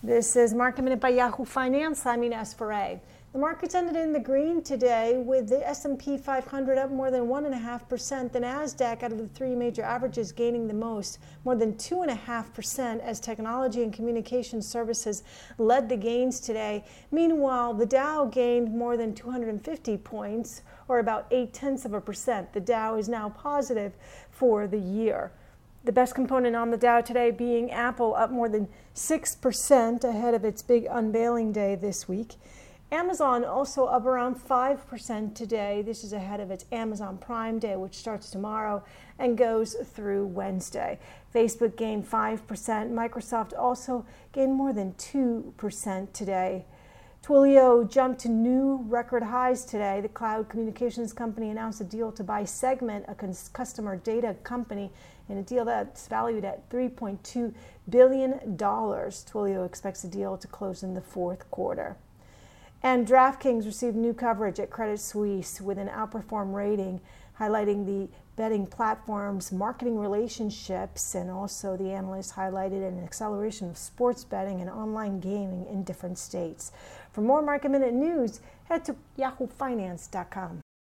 This is Market Minute by Yahoo Finance. I'm Ines Ferre. The markets ended in the green today with the S&P 500 up more than 1.5%. The Nasdaq out of the three major averages gaining the most, more than 2.5% as technology and communication services led the gains today. Meanwhile, the Dow gained more than 250 points or about 8 tenths of a percent. The Dow is now positive for the year. The best component on the Dow today being Apple, up more than 6% ahead of its big unveiling day this week. Amazon also up around 5% today. This is ahead of its Amazon Prime Day, which starts tomorrow and goes through Wednesday. Facebook gained 5%. Microsoft also gained more than 2% today. Twilio jumped to new record highs today. The cloud communications company announced a deal to buy Segment, a customer data company, in a deal that's valued at $3.2 billion. Twilio expects the deal to close in the fourth quarter. And DraftKings received new coverage at Credit Suisse with an outperform rating, highlighting the betting platform's marketing relationships. And also, the analysts highlighted an acceleration of sports betting and online gaming in different states. For more market minute news, head to yahoofinance.com.